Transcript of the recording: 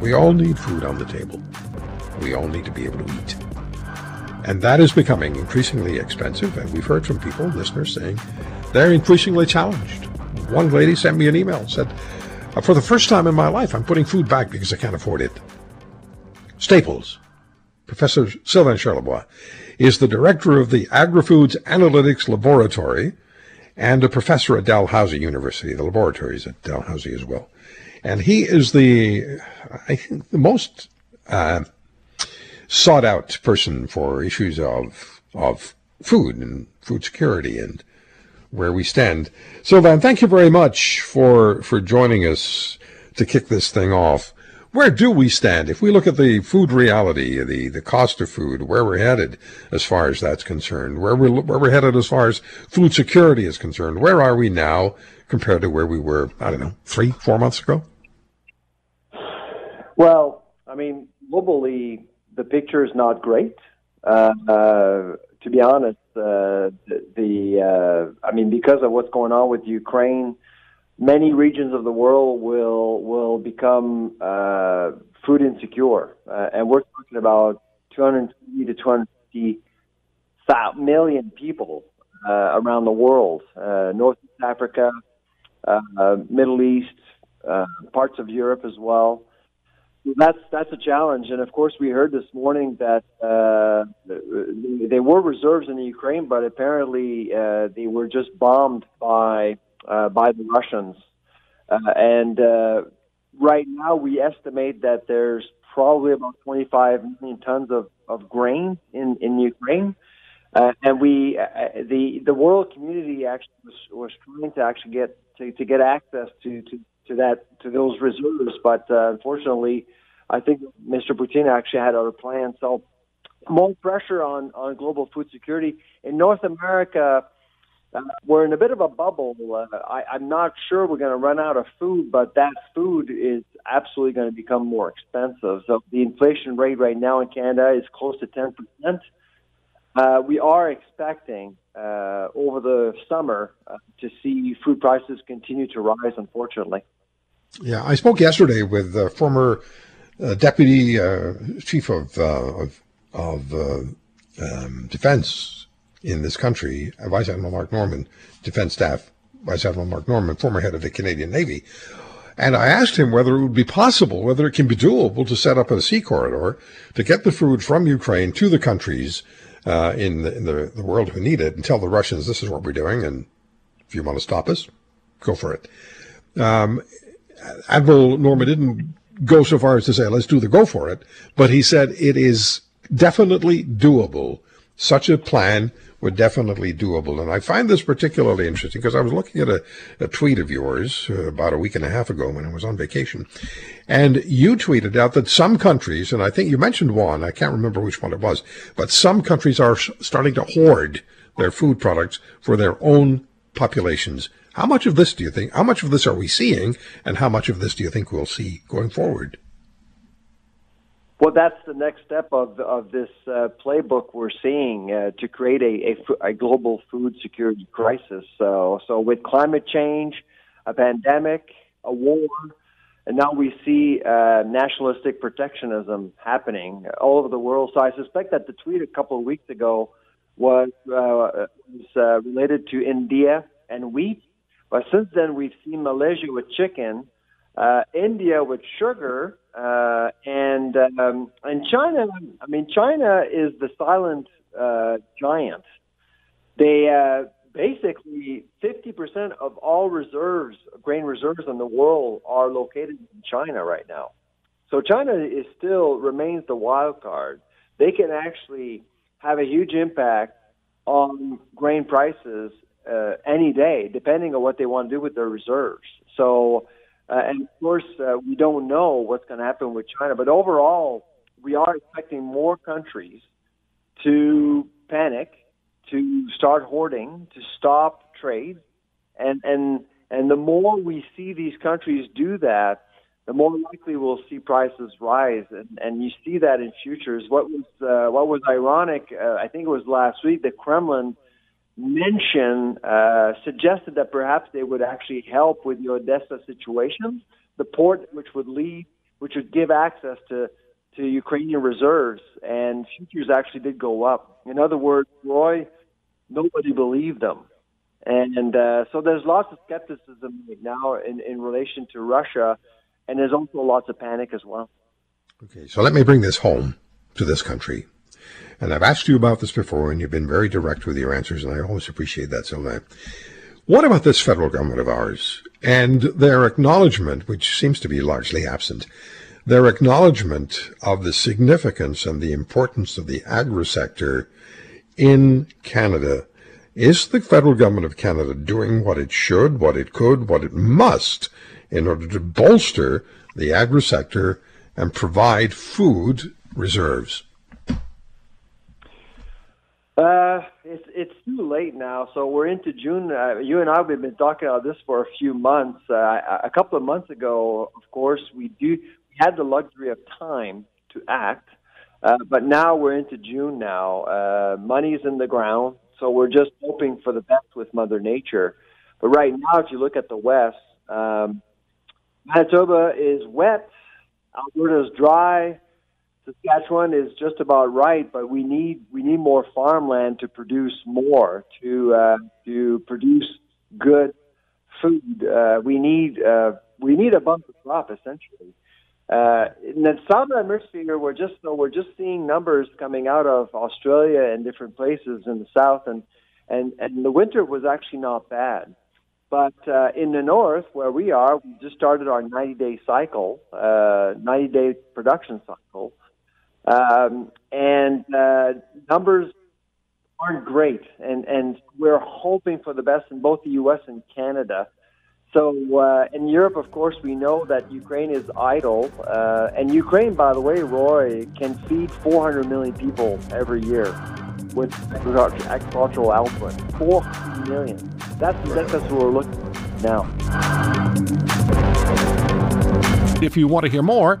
We all need food on the table. We all need to be able to eat. And that is becoming increasingly expensive. And we've heard from people, listeners, saying they're increasingly challenged. One lady sent me an email, said, uh, For the first time in my life, I'm putting food back because I can't afford it. Staples, Professor Sylvain Charlebois, is the director of the Agri-Foods Analytics Laboratory and a professor at Dalhousie University. The laboratory is at Dalhousie as well. And he is the, I think, the most uh, sought out person for issues of of food and food security and where we stand. Sylvain, thank you very much for for joining us to kick this thing off. Where do we stand if we look at the food reality, the the cost of food, where we're headed as far as that's concerned, where we're where we're headed as far as food security is concerned? Where are we now compared to where we were? I don't know, three, four months ago. Well, I mean, globally, the picture is not great. Uh, uh, to be honest, uh, the, the uh, I mean, because of what's going on with Ukraine, many regions of the world will will become uh, food insecure, uh, and we're talking about 250 to 250 million people around the world, North Africa, Middle East, parts of Europe as well that's that's a challenge, and of course, we heard this morning that uh, there were reserves in the Ukraine, but apparently uh, they were just bombed by uh, by the Russians. Uh, and uh, right now, we estimate that there's probably about 25 million tons of, of grain in in Ukraine. Uh, and we, uh, the the world community actually was, was trying to actually get to, to get access to, to to that to those reserves. But uh, unfortunately, I think Mr. Putin actually had other plans. So more pressure on on global food security in North America. Uh, we're in a bit of a bubble. Uh, I, I'm not sure we're going to run out of food, but that food is absolutely going to become more expensive. So the inflation rate right now in Canada is close to 10%. Uh, we are expecting uh, over the summer uh, to see food prices continue to rise, unfortunately. Yeah, I spoke yesterday with uh, former uh, deputy uh, chief of of, of um, defense in this country, Vice Admiral Mark Norman, Defense Staff Vice Admiral Mark Norman, former head of the Canadian Navy. And I asked him whether it would be possible, whether it can be doable to set up a sea corridor to get the food from Ukraine to the countries uh, in, the, in the, the world who need it and tell the Russians this is what we're doing. And if you want to stop us, go for it. Um, Admiral Norman didn't go so far as to say, let's do the go for it, but he said it is definitely doable. Such a plan would definitely doable. And I find this particularly interesting because I was looking at a, a tweet of yours uh, about a week and a half ago when I was on vacation. And you tweeted out that some countries, and I think you mentioned one, I can't remember which one it was, but some countries are starting to hoard their food products for their own populations. How much of this do you think, how much of this are we seeing, and how much of this do you think we'll see going forward? Well, that's the next step of of this uh, playbook we're seeing uh, to create a, a, a, global food security crisis. So, so with climate change, a pandemic, a war, and now we see uh, nationalistic protectionism happening all over the world. So I suspect that the tweet a couple of weeks ago was uh, was uh, related to India and wheat, but since then, we've seen Malaysia with chicken, uh, India with sugar, uh, and um, and China. I mean, China is the silent uh, giant. They uh, basically 50% of all reserves, grain reserves in the world, are located in China right now. So China is still remains the wild card. They can actually have a huge impact on grain prices uh, any day, depending on what they want to do with their reserves. So, uh, and of course, uh, we don't know what's going to happen with China, but overall, we are expecting more countries to panic, to start hoarding, to stop trade, and and and the more we see these countries do that, the more likely we'll see prices rise, and, and you see that in futures. What was uh, what was ironic? Uh, I think it was last week. The Kremlin mentioned uh, suggested that perhaps they would actually help with the Odessa situation, the port which would lead, which would give access to to Ukrainian reserves, and futures actually did go up. In other words, Roy, nobody believed them. And uh, so there's lots of skepticism right now in, in relation to Russia, and there's also lots of panic as well. Okay, so let me bring this home to this country. And I've asked you about this before, and you've been very direct with your answers, and I always appreciate that, Sylvain. What about this federal government of ours and their acknowledgement, which seems to be largely absent, their acknowledgement of the significance and the importance of the agri sector in Canada is the federal government of Canada doing what it should, what it could, what it must in order to bolster the agri sector and provide food reserves? Uh, it's it's too late now. So we're into June. Uh, you and I we've been talking about this for a few months. Uh, a couple of months ago, of course, we do we had the luxury of time to act, uh, but now we're into June. Now, uh, money's in the ground. So we're just hoping for the best with Mother Nature. But right now, if you look at the West, um, Manitoba is wet, Alberta's dry, Saskatchewan is just about right, but we need we need more farmland to produce more to uh, to produce good food. Uh, we need uh, we need a bumper crop essentially. Uh, in the southern hemisphere, we're just so we're just seeing numbers coming out of Australia and different places in the south, and and and the winter was actually not bad. But uh, in the north, where we are, we just started our 90-day cycle, uh, 90-day production cycle, um, and uh, numbers aren't great. And and we're hoping for the best in both the U.S. and Canada. So uh, in Europe, of course, we know that Ukraine is idle, uh, and Ukraine, by the way, Roy can feed 400 million people every year with agricultural output. 400 million. That's that's what we're looking at now. If you want to hear more,